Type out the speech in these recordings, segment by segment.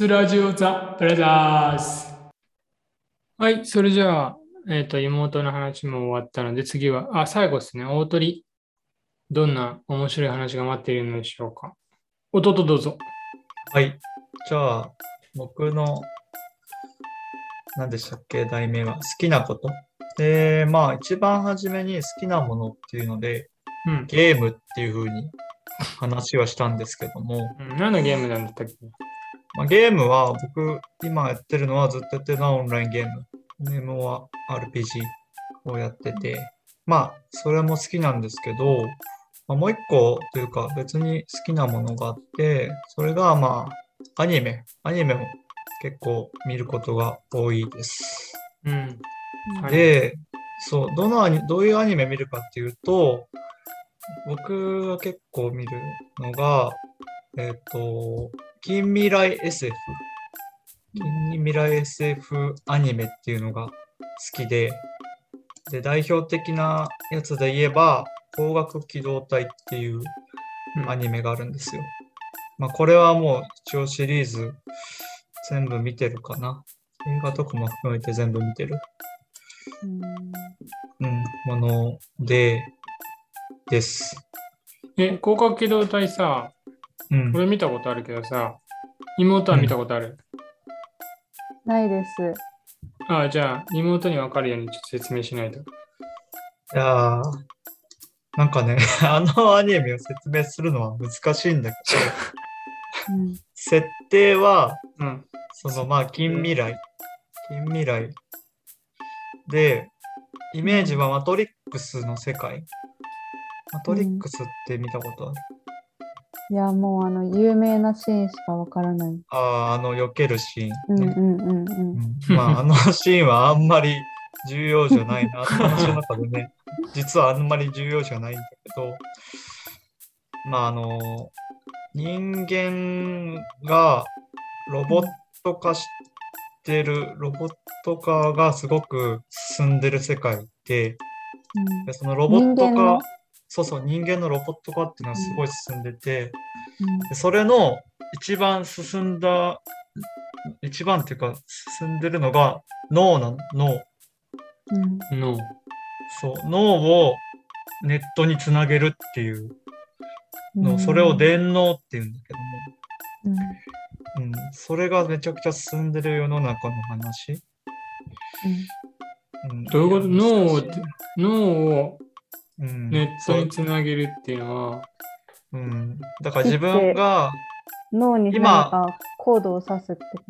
スラジオザ・ブラザーズ。はい、それじゃあ、えっ、と、妹の話も終わったので、次は、あ、最後ですね、大鳥。どんな面白い話が待っているのでしょうか？弟どうぞ。はい。じゃあ、僕の、何でしたっけ、題名は、好きなこと。で、まあ、一番初めに好きなものっていうので、うん。ゲームっていう風に話はしたんですけども、うん何のゲームなんだったっけ？まあ、ゲームは僕、今やってるのはずっとやってるのはオンラインゲーム。MMORPG をやってて、まあ、それも好きなんですけど、まあ、もう一個というか別に好きなものがあって、それがまあ、アニメ。アニメも結構見ることが多いです。うん。はいで、そう、どのアニ、どういうアニメ見るかっていうと、僕が結構見るのが、えっ、と、近未来 SF。近未来 SF アニメっていうのが好きで、で、代表的なやつで言えば、光学機動隊っていうアニメがあるんですよ。まあ、これはもう一応シリーズ全部見てるかな。映画とかも含めて全部見てる。うん、もので、です。え、広角機動隊さ、うん。俺見たことあるけどさ、妹は見たことある？ないです。あじゃあ、妹に分かるようにちょっと説明しないと。いやーなんかね、あのアニメを説明するのは難しいんだけど、うん設定は、うん。そのまあ近未来、近未来で、イメージはマトリックスの世界。マトリックスって見たことある、いや、もうあの、有名なシーンしかわからない。ああ、あの避けるシーン、ねうんうんうんうん。うん。まあ、あのシーンはあんまり重要じゃないな、話の中でね、実はあんまり重要じゃないんだけど、まあ、あの、人間がロボット化してる、ロボット化がすごく進んでる世界で、でそのロボット化、そうそう、人間のロボット化っていうのはすごい進んでて、うん。でそれの一番進んだ、一番っていうか進んでるのが脳なの、脳。うん。の、そう、脳をネットにつなげるっていうの、それを電脳っていうんだけうんども、うん、それがめちゃくちゃ進んでる世の中の話。うん、どういうこと？脳を脳をうん、ネットにそうつなげるっていうのは、うん、だから自分が、脳に何今かコードを刺すってこ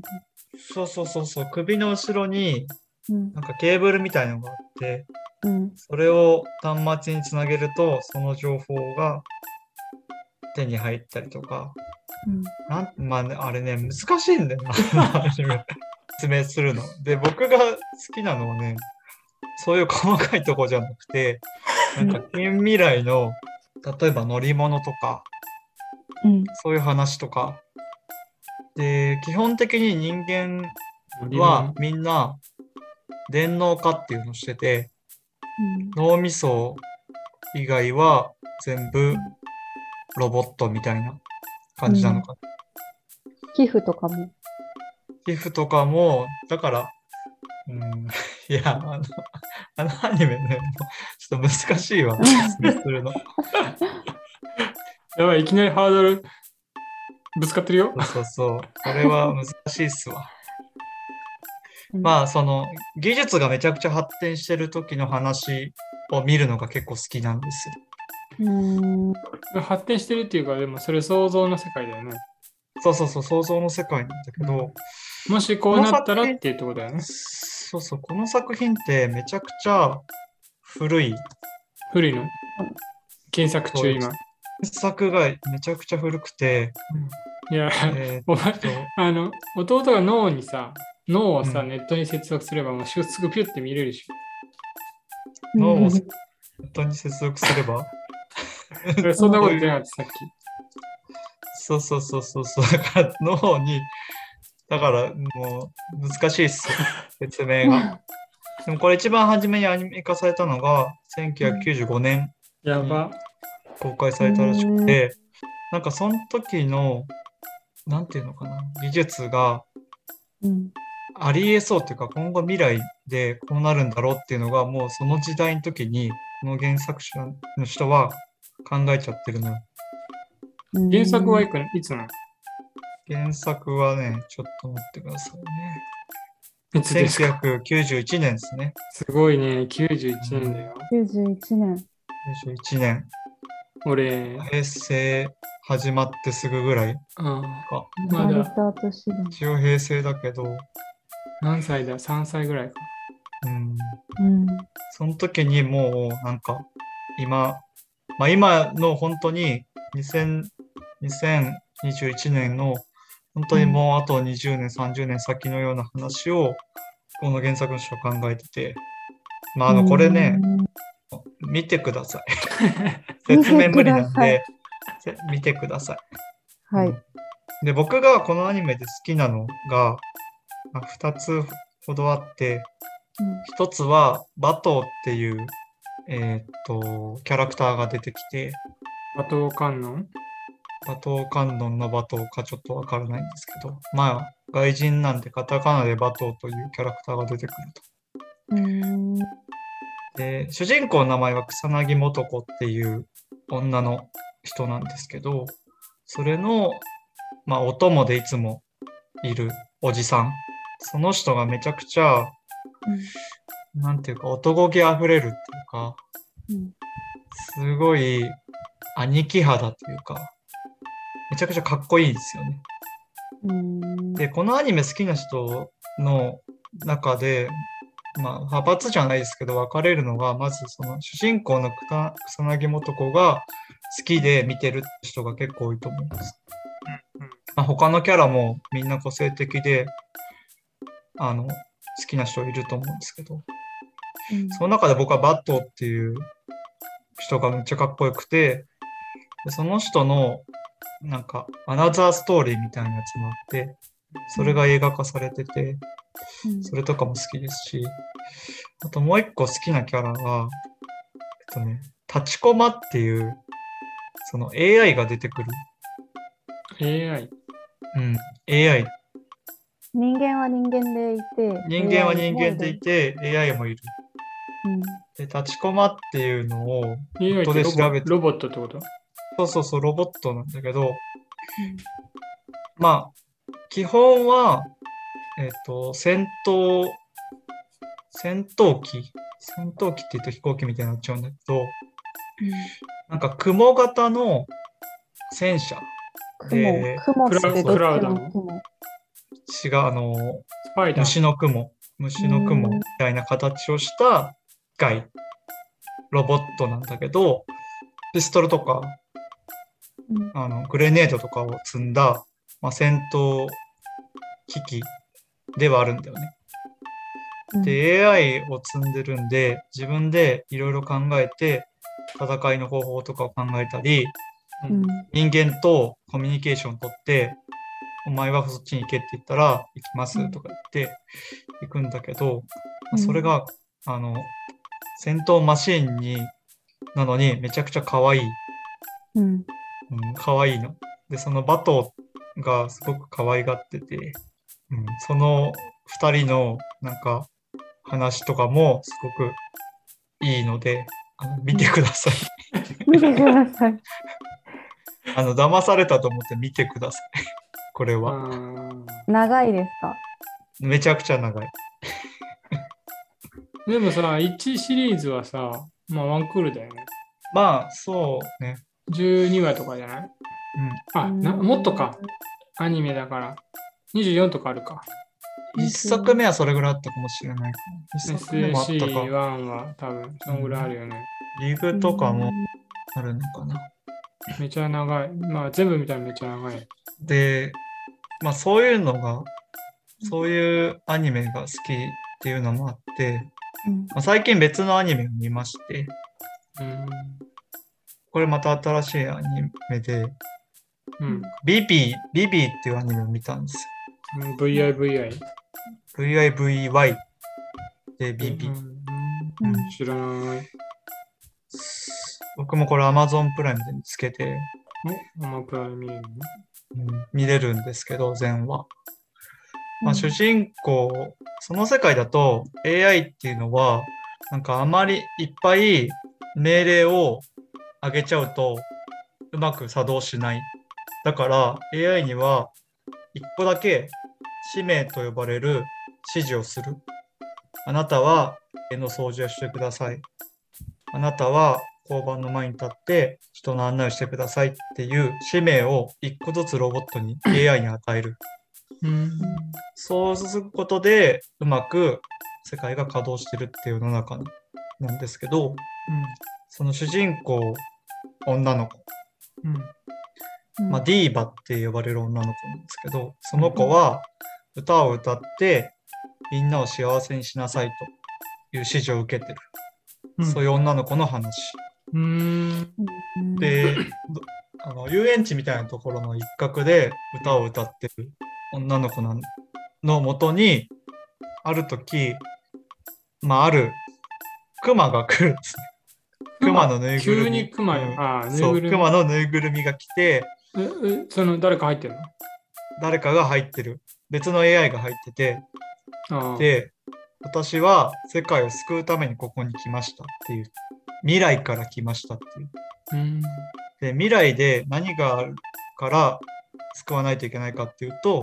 そうそうそうそう、首の後ろになんかケーブルみたいのがあって、うん。それを端末につなげると、その情報が手に入ったりとか、うん。なんまあね、あれね、難しいんだよな、説明するの。で、僕が好きなのはね、そういう細かいとこじゃなくて、なんか近未来の、例えば乗り物とか、うんそういう話とか。で、基本的に人間はみんな電脳化っていうのをしてて、脳みそ以外は全部ロボットみたいな感じなのかな。皮膚とかも？皮膚とかも、だから、うん、いや、あの、あのアニメね、ちょっと難しいわ、するの。やばい、いきなりハードルぶつかってるよ。そうそうそう、これは難しいっすわ。うんまあ、その、技術がめちゃくちゃ発展してる時の話を見るのが結構好きなんですよ。うん発展してるっていうか、でもそれ想像の世界だよね。そうそうそう、想像の世界なんだけど、もしこうなったらっていうところだよね。そうそう、この作品ってめちゃくちゃ古い古いの？検索中、今。作がめちゃくちゃ古くて、いや、えお前ーっと、あの、弟が脳にさ、脳をさ、うんネットに接続すれば、もうすぐピュッて見れるし。脳をうん本当に接続すれば？俺 そんなこと言ってなかった、さっき。そうそうそうそうそう。だから脳に、だからもう難しいっすよ、説明が。でもこれ一番初めにアニメ化されたのが1995年やば。公開されたらしくて、なんかその時のなんていうのかな、技術がうん。ありえそうっていうか、今後未来でこうなるんだろうっていうのが、もうその時代の時に、この原作者の人は考えちゃってるのよ。うん原作はいくいつなの？原作はね、ちょっと待ってくださいね。いつですか？1991年ですね。すごいね、91年だよ。91年。91年。俺、平成始まってすぐぐらいあか。まだ。一応平成だけど、何歳だ ?3 歳ぐらいか。うん。うん。その時にもうなんか今、まあ今の本当に2000 2021年の本当にもうあと20年、30年先のような話をこの原作の人は考えてて、まああのこれね、見てください。説明無理なんで、せ見てください。うん。はい。で、僕がこのアニメで好きなのが、まあ、2つほどあって、1つはバトーっていう、えーっと、キャラクターが出てきて、馬頭観音？バトー観音のバトーかちょっとわからないんですけど、まあ、外人なんでカタカナでバトーというキャラクターが出てくると。うん。で、主人公の名前は草薙素子っていう女の人なんですけど、それの、まあ、お供でいつもいるおじさん。その人がめちゃくちゃ、なんていうか、男気あふれるっていうか、うん。すごい兄貴肌というか、めちゃくちゃかっこいいんですよね。うん。で、このアニメ好きな人の中で、まあ、派閥じゃないですけど、分かれるのが、まずその主人公の草草薙素子が好きで見てる人が結構多いと思います。まあ、他のキャラもみんな個性的で、あの、好きな人いると思うんですけど、その中で僕はバットっていう人がめっちゃかっこよくて、でその人のなんかアナザーストーリーみたいなやつもあって、それが映画化されてて、それとかも好きですし、あともう一個好きなキャラが、えっとね、立ちコマっていう、その AI が出てくる。AI。うん、AI。人間は人間でいて、人間は人間でいて、AI もいる。うん。で、立ちコマっていうのを、ネットで調べて。ボロボットってこと？そうそうそう、ロボットなんだけど、まあ、基本は、えっ、と、戦闘、戦闘機？戦闘機って言うと飛行機みたいになっちゃうんだけど、なんか雲型の戦車。で、雲、雲ってどっちクラウドの？雲？違う、あの。虫の雲、虫の雲みたいな形をした機械、ロボットなんだけど、ピストルとか、うん。あのグレネードとかを積んだ、まあ、戦闘機器ではあるんだよね。うん。で、AI を積んでるんで、自分でいろいろ考えて、戦いの方法とかを考えたり、うん。人間とコミュニケーションを取って、お前はそっちに行けって言ったら、行きますとか言って行くんだけど、まあそれが、あの、戦闘マシーンに、なのにめちゃくちゃ可愛い。うんうん、可愛いの。で、そのバトがすごく可愛がってて、うん、その二人のなんか話とかもすごくいいので、あの見てください。見てください。あの、騙されたと思って見てください。これあは。ー長いですか？めちゃくちゃ長い。でもさ、1シリーズはさ、まあワンクールだよね。まあ、そうね。12話とかじゃない？あ、なもっとか。。アニメだから。24とかあるか。うん。一作目はそれぐらいあったかもしれない。一作目もあった SC1 か。は多分、そのぐらいあるよね。リーグとかもあるのかな。めちゃ長い。まあ全部見たらめちゃ長い。で、まあそういうのが、そういうアニメが好きっていうのもあって、うんまあ、最近別のアニメを見まして、うん。これまた新しいアニメで、うん。ビビー、ビビーっていうアニメを見たんですうん VIVI。よ。VIVY でビビー。うんうん知らない。僕もこれ Amazon プライムで見つけて、うん見れるんですけど、全話。まあ、うん主人公、その世界だと AI っていうのは、なんかあまりいっぱい命令を上げちゃうとうまく作動しない。だから AI には一個だけ使命と呼ばれる指示をする。あなたは家の掃除をしてください。あなたは交番の前に立って人の案内をしてくださいっていう使命を一個ずつロボットに AI に与える。うん。そうすることでうまく世界が稼働してるっていう世の中なんですけど、その主人公、女の子、うん。うんまあ、ディーバって呼ばれる女の子なんですけど、その子は歌を歌ってみんなを幸せにしなさいという指示を受けてる。うん。そういう女の子の話。うん。うんで、ど あの遊園地みたいなところの一角で歌を歌ってる女の子のもとに、ある時、まあ、ある熊が来るんですね。熊？のぬいぐるみ。急に熊ようんああぬいそう、ぐるみ熊のぬいぐるみが来て、え、え、その誰か入ってる誰かが入ってる。別の AI が入ってて、のああ。で、私は世界を救うためにここに来ましたっていう。未来から来ましたっていう。うん。で、未来で何があるから救わないといけないかっていうと、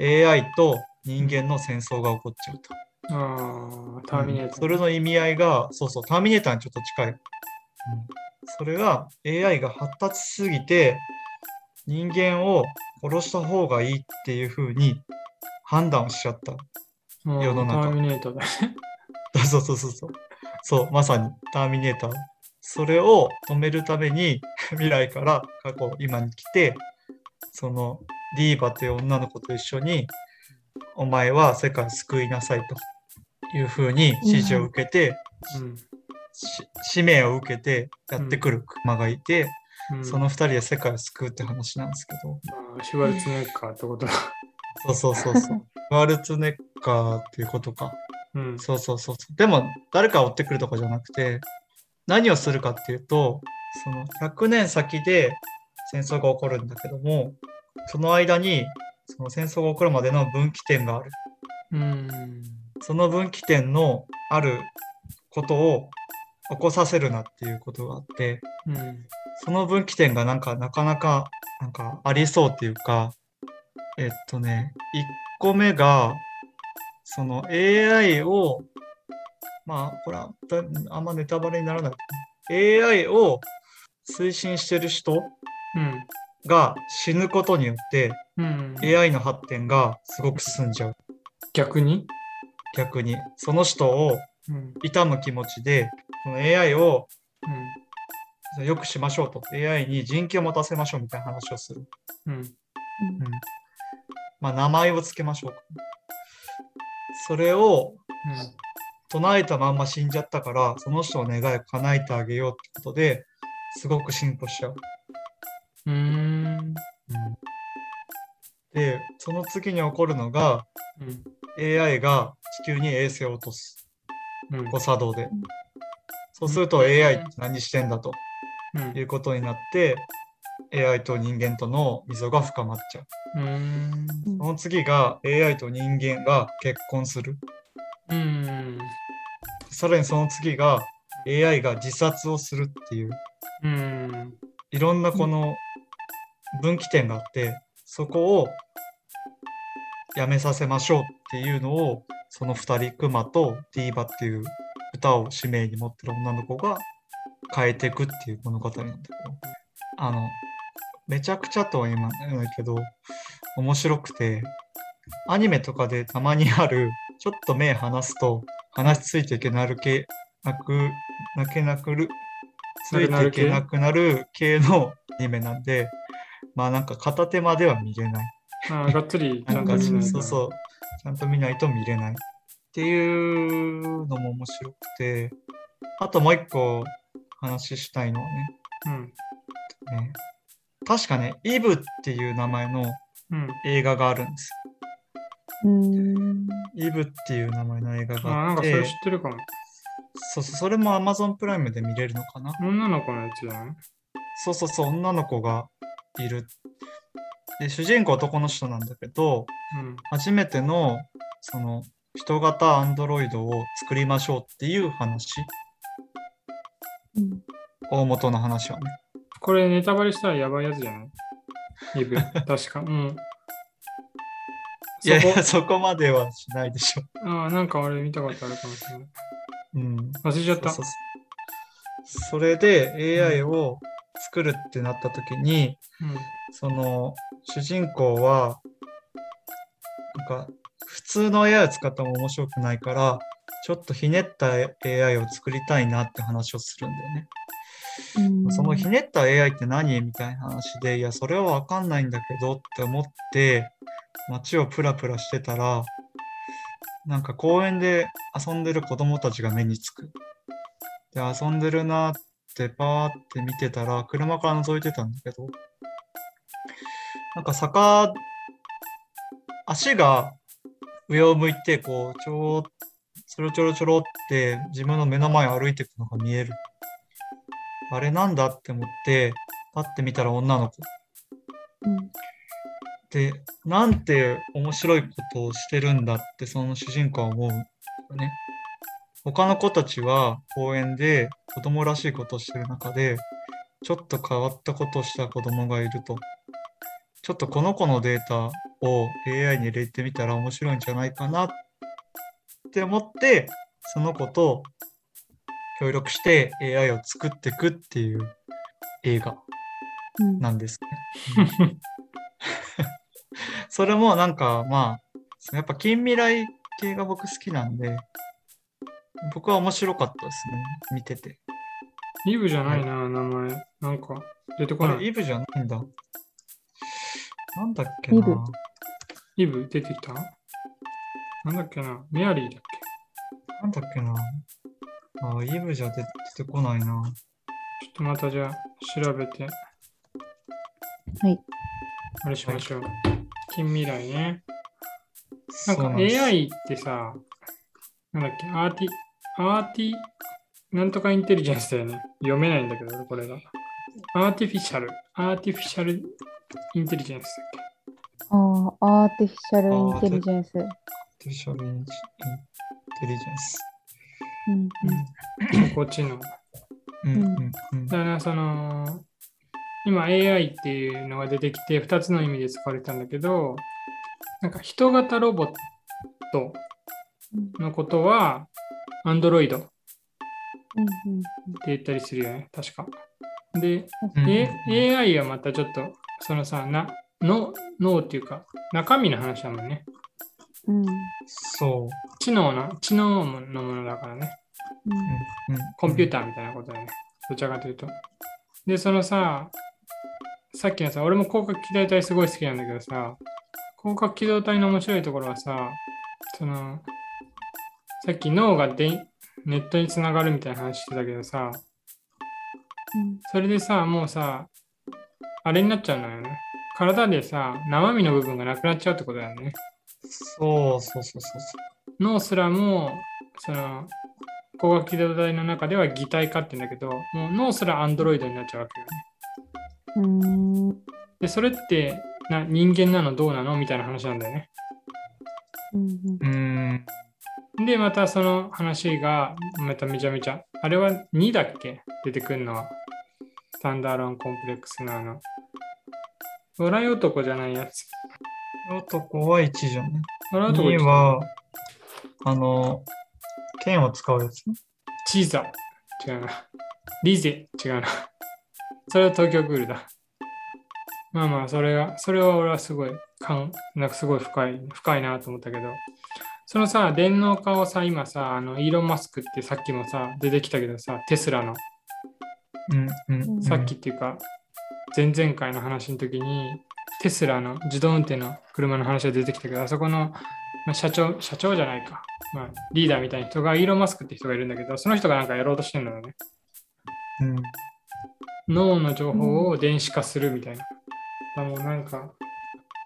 AI と人間の戦争が起こっちゃうと。ああ、ターミネーター。それの意味合いが、そうそう、ターミネーターにちょっと近い。うんそれが AI が発達しすぎて、人間を殺した方がいいっていう風に判断をしちゃった。うん世の中ターミネーターだね。そうそうそうそう。そう、まさにターミネーター。それを止めるために未来から過去、今に来て、そのディーバという女の子と一緒に、お前は世界を救いなさいというふうに指示を受けて、うんし使命を受けてやってくる熊がいて、うん。その二人で世界を救うって話なんですけど、シュワルツェネッカーってことだ。そうそうそうそう。ワルツネッカーっていうことか。うん。そうそうそうそう。でも、誰かを追ってくるとかじゃなくて、何をするかっていうと、その100年先で戦争が起こるんだけども、その間に、その戦争が起こるまでの分岐点がある。うん。その分岐点のあることを起こさせるなっていうことがあって、うん。その分岐点がなんかなかなかなんかありそうっていうか、えっとね、1個目が、その AI を、まあ、これはだあんまネタバレにならない。AI を推進してる人うん。が死ぬことによってうん。AI の発展がすごく進んじゃう。逆に？逆に。その人をうん。痛む気持ちで、その AI をう良くしましょうと。AI に人気を持たせましょうみたいな話をする。ん。うん。うんまあ、名前をつけましょうか。それを唱えたまんま死んじゃったから、その人の願いを叶えてあげようってことで、すごく進歩しちゃう。うん。うん。で、その次に起こるのが、うん。AI が地球に衛星を落とす。うん。誤作動で。そうすると AI って何してんだとうんいうことになって、AI と人間との溝が深まっちゃう。うん。その次が AI と人間が結婚する。うん。さらにその次が AI が自殺をするっていう、うん。いろんなこの分岐点があって、そこをやめさせましょうっていうのを、その二人、クマとディーバっていう歌を使命に持ってる女の子が変えていくっていう物語なんだけど、あの、めちゃくちゃとは言わないけど、面白くて、アニメとかでたまにある、ちょっと目離すと話ついていけなる系、なく、なけなくる、ついていけなくなる系のアニメなんで、まあなんか片手間では見れない。ああ、がっつりなんんかそうそう、ちゃんと見ないと見れない。っていうのも面白くて、あともう一個話したいのはね、うん。ね確かね、イブっていう名前のうん。映画があるんです。うん。イブっていう名前の映画ああ、があってなんかそれ知っ、てるかも。そうそう、それも Amazon プライムで見れるのかな。女の子のやつじゃない？そうそうそう、女の子がいる。で、主人公は男の人なんだけど、うん。初めての、その、人型アンドロイドを作りましょうっていう話。うん大元の話はね。これネタバレしたらやばいやつじゃない？確か。うん。いやいや、そこまではしないでしょ。ああ、なんか俺見たことあるかもしれない。うん。忘れちゃった。それで AI を作るってなった時に、うん。その主人公はなんか普通の AI を使っても面白くないからちょっとひねった AI を作りたいなって話をするんだよね。うんそのひねった AI って何？みたいな話でいやそれはわかんないんだけどって思って街をプラプラしてたらなんか公園で遊んでる子供たちが目につく。で遊んでるなってパーって見てたら車から覗いてたんだけどなんか坂足が上を向いてこうちょちょろちょろちょろって自分の目の前を歩いていくのが見える。あれなんだって思って、パッて見たら女の子。うんで、なんて面白いことをしてるんだってその主人公は思うよね。他の子たちは公園で子供らしいことをしてる中で、ちょっと変わったことをした子供がいると。ちょっとこの子のデータを AI に入れてみたら面白いんじゃないかなって思って、その子と協力して AI を作っていくっていう映画うんなんですね。うん それもなんかまあ、やっぱ近未来系が僕好きなんで、僕は面白かったですね、見てて。イブじゃないな、名前。なんか出てこない。これイブじゃないんだ。なんだっけなイブ。イブ？出てきた？なんだっけな？メアリーだっなんだっけな。あ、イブじゃ出出てこないな。けちょっとまたじゃあ調べて、はい。あれしましょう。近未来ね。なんかそうです AI ってさ、なんだっけ、アーティ、アーティ、なんとかインテリジェンスだよね。読めないんだけど、これが。アーティフィシャル、アーティフィシャルインテリジェンスだっああ、アーティフィシャルインテリジェンス。アーティフィシャルインテリジェンス。うんけ人工知能。うんうんうんだからその、今 AI っていうのが出てきて2つの意味で使われたんだけど、なんか人型ロボットうんのことは Android ってうんうん言ったりするよね、確か。で、うんえ AI はまたちょっと、そのさ、なの脳っていうか、中身の話だもんね。うんうんそ知能な、知能のものだからね。う。うんコンピューターみたいなことだよね。どちらかというと。で、そのさ、さっきのさ、俺も広角機動隊すごい好きなんだけどさ、広角機動隊の面白いところはさ、その、さっき脳がでネットにつながるみたいな話してたけどさ、うんそれでさ、もうさ、あれになっちゃうのよね。体でさ、生身の部分がなくなっちゃうってことだよね。そうそうそうそうそう。脳すらも、その、光学機動隊の中では擬態化ってんだけど、もう脳すらアンドロイドになっちゃうわけよね。うーんで、それってな人間なのどうなのみたいな話なんだよね。うんうーん。で、またその話がまためちゃめちゃ、あれは2だっけ？出てくるのは。スタンダーロンコンプレックスのあの、笑い男じゃないやつ。男は1じゃんね。笑い男2は、あの、剣を使うやつね。チーザ。違うな。リゼ。違うな。それは東京クールだ。まあまあ、それが、それは俺はすごい、かんなんかすごい深い、深いなと思ったけど、そのさ、電脳化をさ、今さ、あの、イーロン・マスクってさっきもさ、出てきたけどさ、テスラの、うん。さっきっていうか、前々回の話の時に、テスラの自動運転の車の話が出てきたけど、あそこの、まあ、社長、社長じゃないか、まあ、リーダーみたいな人が、イーロン・マスクって人がいるんだけど、その人がなんかやろうとしてるんだよね。うん。脳の情報を電子化するみたいな。だからもうなんか、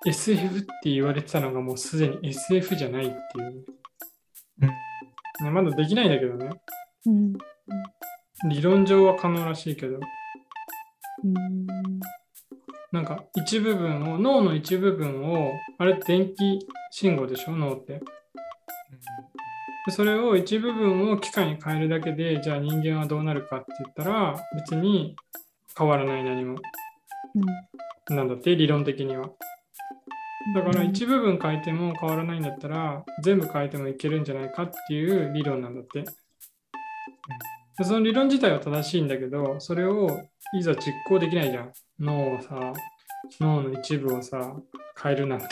SF って言われてたのがもうすでに SF じゃないっていう。ねまだできないんだけどね。うん理論上は可能らしいけど。うんなんか一部分を、脳の一部分を、あれ電気信号でしょ、脳って。でそれを一部分を機械に変えるだけで、じゃあ人間はどうなるかって言ったら、別に変わらない何も。なんだって、理論的には。だから一部分変えても変わらないんだったら、全部変えてもいけるんじゃないかっていう理論なんだって。でその理論自体は正しいんだけど、それをいざ実行できないじゃん。脳をさ、脳の一部をさ、変えるなんて。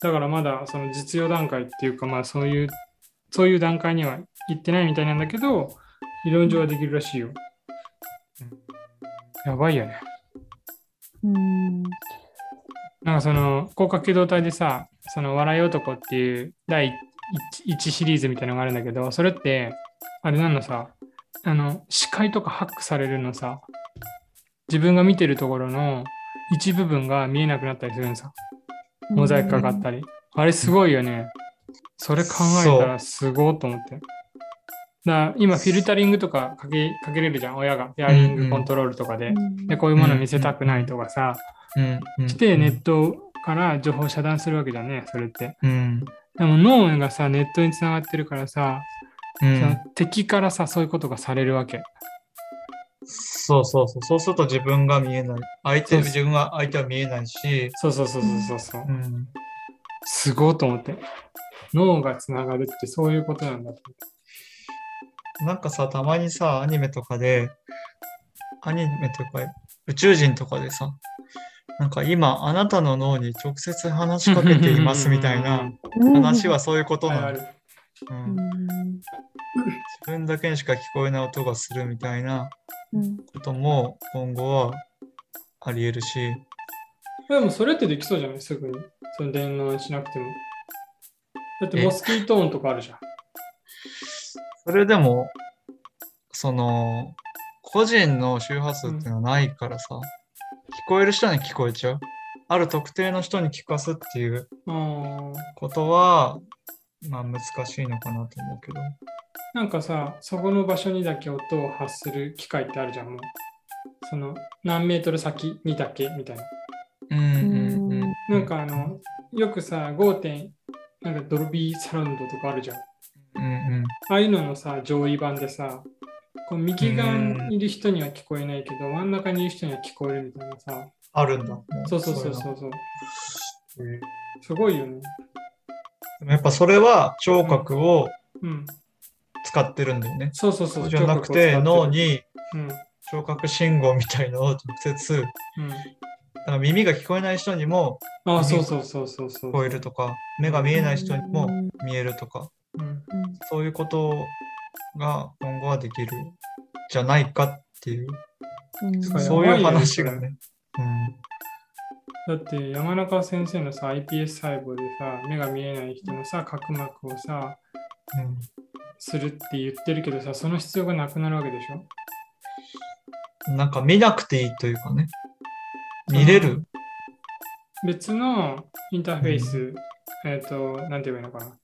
だからまだその実用段階っていうか、まあそういう、そういう段階には行ってないみたいなんだけど、理論上はできるらしいよ。やばいよね。うん。なんかその広角機動隊でさ、その笑い男っていう第 1, シリーズみたいなのがあるんだけど、それって、あれなのさ、あの、視界とかハックされるのさ、自分が見てるところの一部分が見えなくなったりするのさ、モザイクかかったり。あれすごいよね。それ考えたらすごいと思って。だ今フィルタリングとかかけかけれるじゃん、親が。ペアリングコントロールとかで。で、こういうもの見せたくないとかさ、うんうんしてネットから情報を遮断するわけだね、それって。うんでも脳がさ、ネットにつながってるからさ、うんその敵からさ、そういうことがされるわけ。そうそうそう。そうすると自分が見えない。相手、自分が相手は見えないし、そうそうそうそうそうそう。うん、すごいと思って。脳がつながるってそういうことなんだとなんかさ、たまにさ、アニメとかで、アニメとか宇宙人とかでさ、なんか今、あなたの脳に直接話しかけていますみたいな話はそういうことなの。自分だけにしか聞こえない音がするみたいなうん。ことも今後はあり得るし、でもそれってできそうじゃない？すぐに。その電話しなくても。だってモスキート音とかあるじゃん。それでも、その、個人の周波数っていうのはないからさ、聞こえる人に聞こえちゃう。ある特定の人に聞かすっていうことは、まあ難しいのかなと思うけど。なんかさ、そこの場所にだけ音を発する機械ってあるじゃん、もう。その何メートル先にだけみたいな。うんうんうん。なんかあの、よくさ、5. 点、なんかドルビーサウンドとかあるじゃん。あうんうん。あいうののさ、上位版でさ、こう右側にいる人には聞こえないけど、真ん中にいる人には聞こえるみたいなさ。あるんだ。もそうそうそういそうそすごいよね。でもやっぱそれは聴覚をうん。使ってるんだよね。そうそうそう。そうじゃなくて脳に。聴覚信号みたいのを直接、だうん。から耳が聞こえない人にもああ、そうそうそうそうそう。聞こえるとか、目が見えない人にも見えるとか、うん。そういうことが今後はできるじゃないかっていう、うん。そういう話がね。だって山中先生のさ iPS 細胞でさ目が見えない人のさ角膜をさうんうんするって言ってるけどさその必要がなくなるわけでしょ？なんか見なくていいというかね、見れる？別のインターフェース、えっ、となんて言えばいいのかな？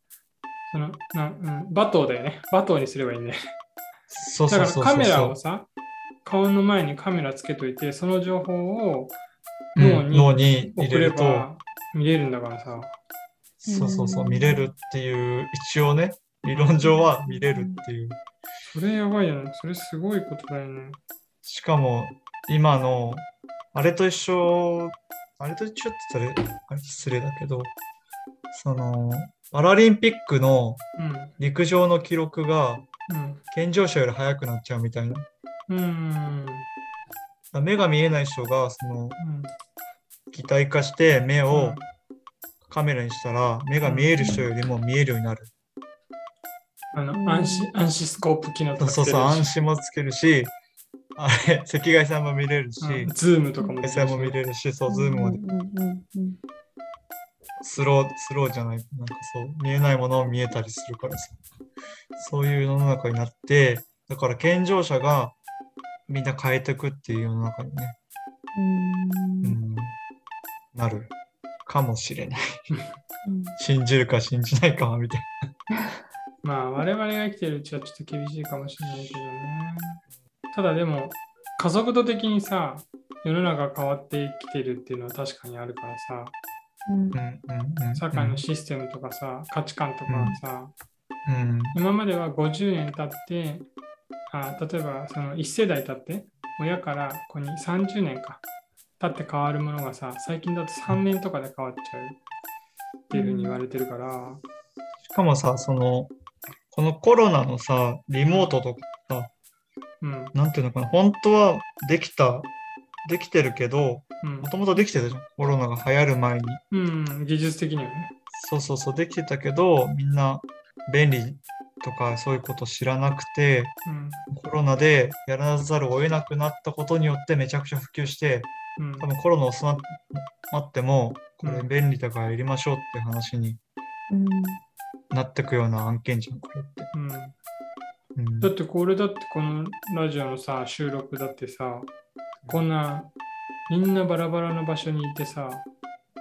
そのな、うん、バトーだよね。バトーにすればいいね。そうだそうそうそう。からカメラ。をさ顔の前にカメラつけといてその情報をうん脳に送れれると、ば見れるんだからさ。そうそうそう、見れるっていう、一応ね、理論上は見れるっていう。それやばいよね。それすごいことだよね。しかも、今の、あれと一緒、あれと一緒って言ったらあれ失礼だけど、その、パラリンピックのうん。陸上の記録がうん。健常者より速くなっちゃうみたいな。うん。ら目が見えない人が、その、うん。義体化して目うをん。カメラにしたら、目が見える人よりも見えるようになる。あの暗視暗視スコープ機能とかそうそうそう、暗視もつけるし、あれ、赤外線も見れるし、ズームとかも赤外線も見れるし、そう、ズームもうんうんうんうんスロー、スローじゃない、なんかそう、見えないものを見えたりするからさ。そういう世の中になって、だから健常者がみんな変えていくっていう世の中にね、うん。うん、なる。かもしれない。うん。信じるか信じないかはみたい まあ我々が生きてるうちはちょっと厳しいかもしれないけどね。ただでも加速度的にさ世の中変わってきてるっていうのは確かにあるからさ、社会のシステムとかさ、価値観とかはさ、うん。今までは50年経って、あ例えばその1世代経って、親から子に30年か経って変わるものがさ、最近だと3年とかで変わっちゃう。っていうふうに言われてるから、しかもさ、その、このコロナのさ、リモートとかさ、うん、なんていうのかな、本当はできた、できてるけど、うんもともとできてたじゃん。コロナが流行る前に。うん、技術的にはね。そうそうそう、できてたけど、みんな便利とかそういうこと知らなくて、うん、コロナでやらざるを得なくなったことによってめちゃくちゃ普及して、うん多分コロナ収まっても、これうん便利だからやりましょうって話にうんなってくような案件じゃん、これって。うんうんだってこれだってこのラジオのさ収録だってさこんなみんなバラバラの場所にいてさ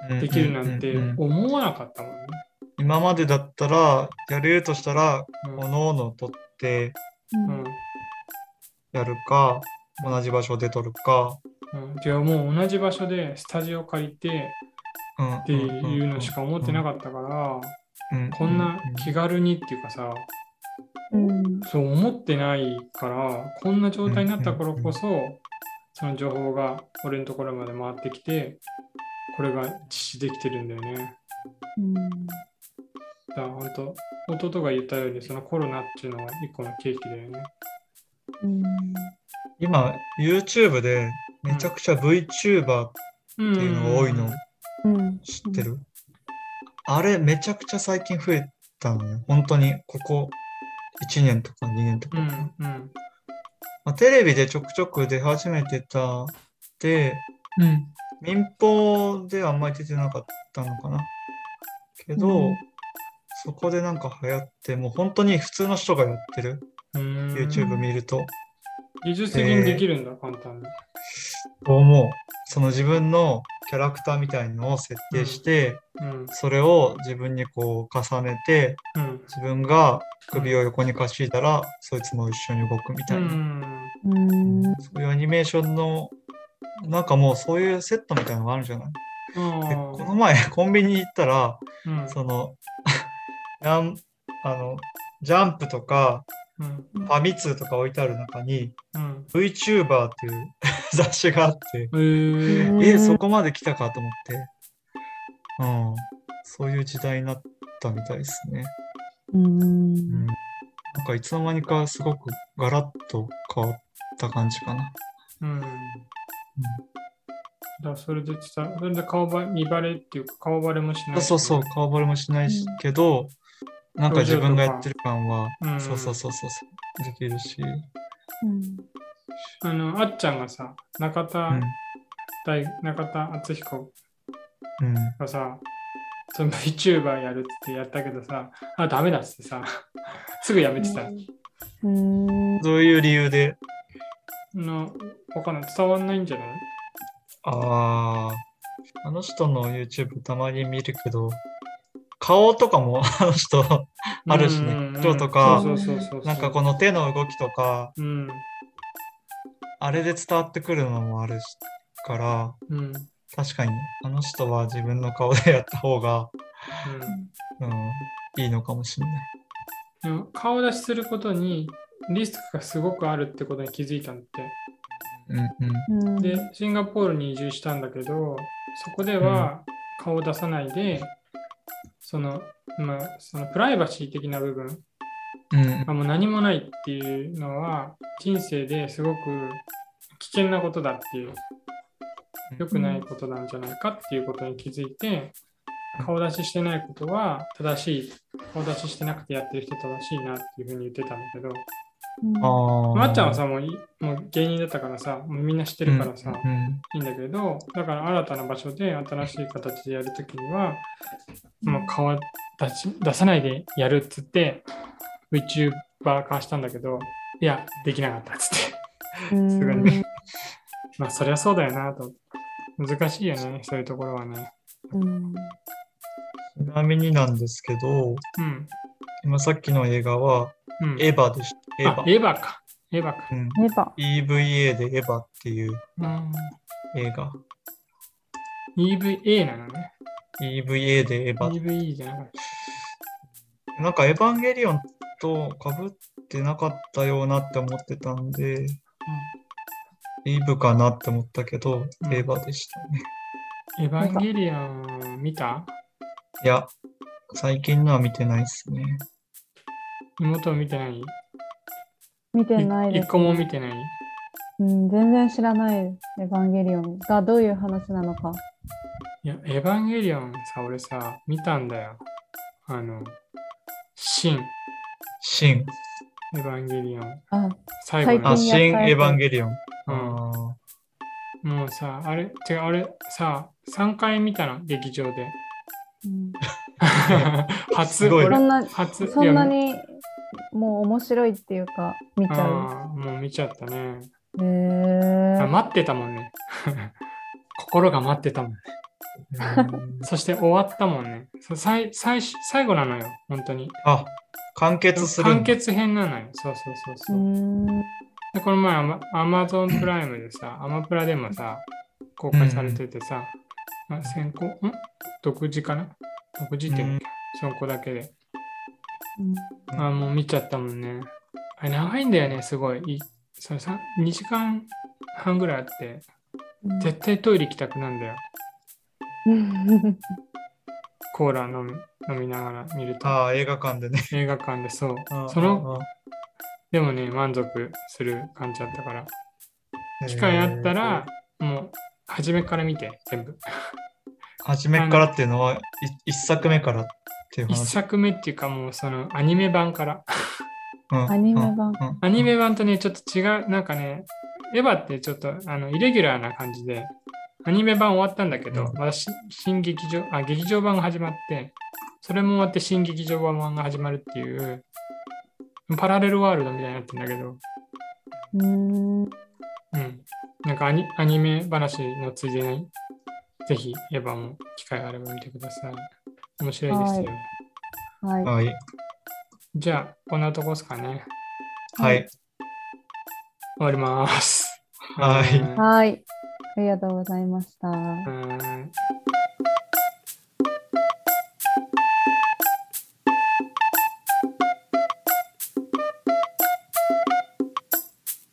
できるなんて思わなかったもんね。今までだったら、やれるとしたら、うん。おのおの取ってうん。やるか、同じ場所で取るか、うん、じゃあもう同じ場所でスタジオ借りてうん、っっていうのしか思ってなかったからこんな気軽にっていうかさうん。そう思ってないからこんな状態になった頃こそその情報が俺のところまで回ってきてこれが実施できてるんだよね。うん。だから本当弟が言ったようにそのコロナっていうのは一個の契機だよね。うん。今、YouTube でめちゃくちゃ VTuber うん。っていうのが多いの。うん。知ってる、あれめちゃくちゃ最近増えたのね。本当にここ1年とか2年とか。うんうんまあ、テレビでちょくちょく出始めてたで、うん民放ではあんまり出てなかったのかな。けど、うんそこでなんか流行って、もう本当に普通の人がやってる。うん YouTube 見ると。技術的にできるんだ、簡単に。と思う。その自分のキャラクターみたいのを設定して、うん。それを自分にこう重ねて、うん。自分が首を横にかしいたら、そいつも一緒に動くみたういな。そういうアニメーションの、なんかもうそういうセットみたいなのがあるじゃない？でこの前 コンビニ行ったら、うん。その、あの、ジャンプとか、うんファミ通とか置いてある中に、うん。VTuber っていう 雑誌があって、えー。うんえ、そこまで来たかと思って、うん、そういう時代になったみたいですね。うん。うん、なんかいつの間にかすごくガラッと変わった感じかな。うん。だからそれでさ、それで顔ば見バレっていうか顔バレもしない。そうそうそう、顔バレもしないしうん。けど、なんか自分がやってる感は、うん。そうそうそうそうそう、できるし。うん。あの、あっちゃんがさ、中田うん、大、中田敦彦うん、がさ、その VTuber やるってやったけどさ、あ、ダメだっつってさ、すぐやめてた。うん。どういう理由で、の、わかんない。伝わんないんじゃない？ああ、あの人の YouTube たまに見るけど、顔とかも あの人あるしね。うんうんうん。今日とかそうそうそうそうなんかこの手の動きとか、うん、あれで伝わってくるのもあるしから、うん、確かにあの人は自分の顔でやった方が、うん。うん、いいのかもしれない。でも顔出しすることにリスクがすごくあるってことに気づいたんだって。うんうん。うん。で、シンガポールに移住したんだけど、そこでは顔を出さないで、その、まあ、そのプライバシー的な部分。うん。がもう何もないっていうのは、人生ですごく危険なことだっていう、良くないことなんじゃないかっていうことに気づいて、顔出ししてないことは正しい、顔出ししてなくてやってる人正しいなっていうふうに言ってたんだけど、うんあまっちゃんはさ、もういもう芸人だったからさ、もうみんな知ってるからさ、うんいいんだけど、だから新たな場所で新しい形でやるときには、もう顔出し出さないでやるっつって、VTuber 化したんだけど、いや、できなかったっつって。うんすぐにまあ、そりゃそうだよなと。難しいよね、そういうところはね。うんちなみになんですけど、うん。今さっきの映画はうん、エヴァでした。エヴあァ。エヴァか。エヴァか。うん、エヴァ EVA でエヴァっていううん。映画。EVA なのね。EVA でエヴァ。EVE じゃなかった。なんかエヴァンゲリオンと被ってなかったようなって思ってたんで、イブかなって思ったけど、うんエヴァでしたね。エヴァンゲリオン見た？いや、最近のは見てないっすね。妹見てない？見てないです。一個も見てない？うん、全然知らない。エヴァンゲリオンがどういう話なのか。いや、エヴァンゲリオンさ、俺さ、見たんだよ。あの、シン、シン。エヴァンゲリオン。あ、最後のシン・エヴァンゲリオン。うんあもうさ、あれ、違う、俺さ、3回見たの、劇場で。うん、初、初、そんなにもう面白いっていうか、見ちゃう。もう見ちゃったね。へえあ待ってたもんね。心が待ってたもんね。ー そして終わったもんね。最最最後なのよ、本当に。あ、完結する。完結編なのよ。そうそうそううそう。ん。で、この前アマ、アマゾンプライムでさ、アマプラでもさ、公開されててさ、まあ、先行、ん？独自かな？独自っていうのそこだけで。うんあ、もう見ちゃったもんね。あれ長いんだよね、すごい。いそれさ2時間半ぐらいあって、うん絶対トイレ行きたくなるんだよ。コーラ飲み飲みながら見ると。ああ、映画館でね。映画館でそうあ。その、あでもね、満足する感じだったから。あ機会あったら、もう、初めから見て、全部。初めからっていうのは、い一作目からっていう一話。作目っていうか、もうそのアニメ版から。うんアニメ版アニメ版とね、ちょっと違う、なんかね、エヴァってちょっとあのイレギュラーな感じで、アニメ版終わったんだけど、うんまだし新劇場、あ、劇場版が始まって、それも終わって新劇場版が始まるっていう、パラレルワールドみたいになってんだけど、うん。うん。なんかアニアニメ話のついでに、ぜひエヴァも機会があれば見てください。面白いですよ。はい。はい。じゃあ、こんなとこですかね。はい。終わります。はい うんはい。ありがとうございました。うん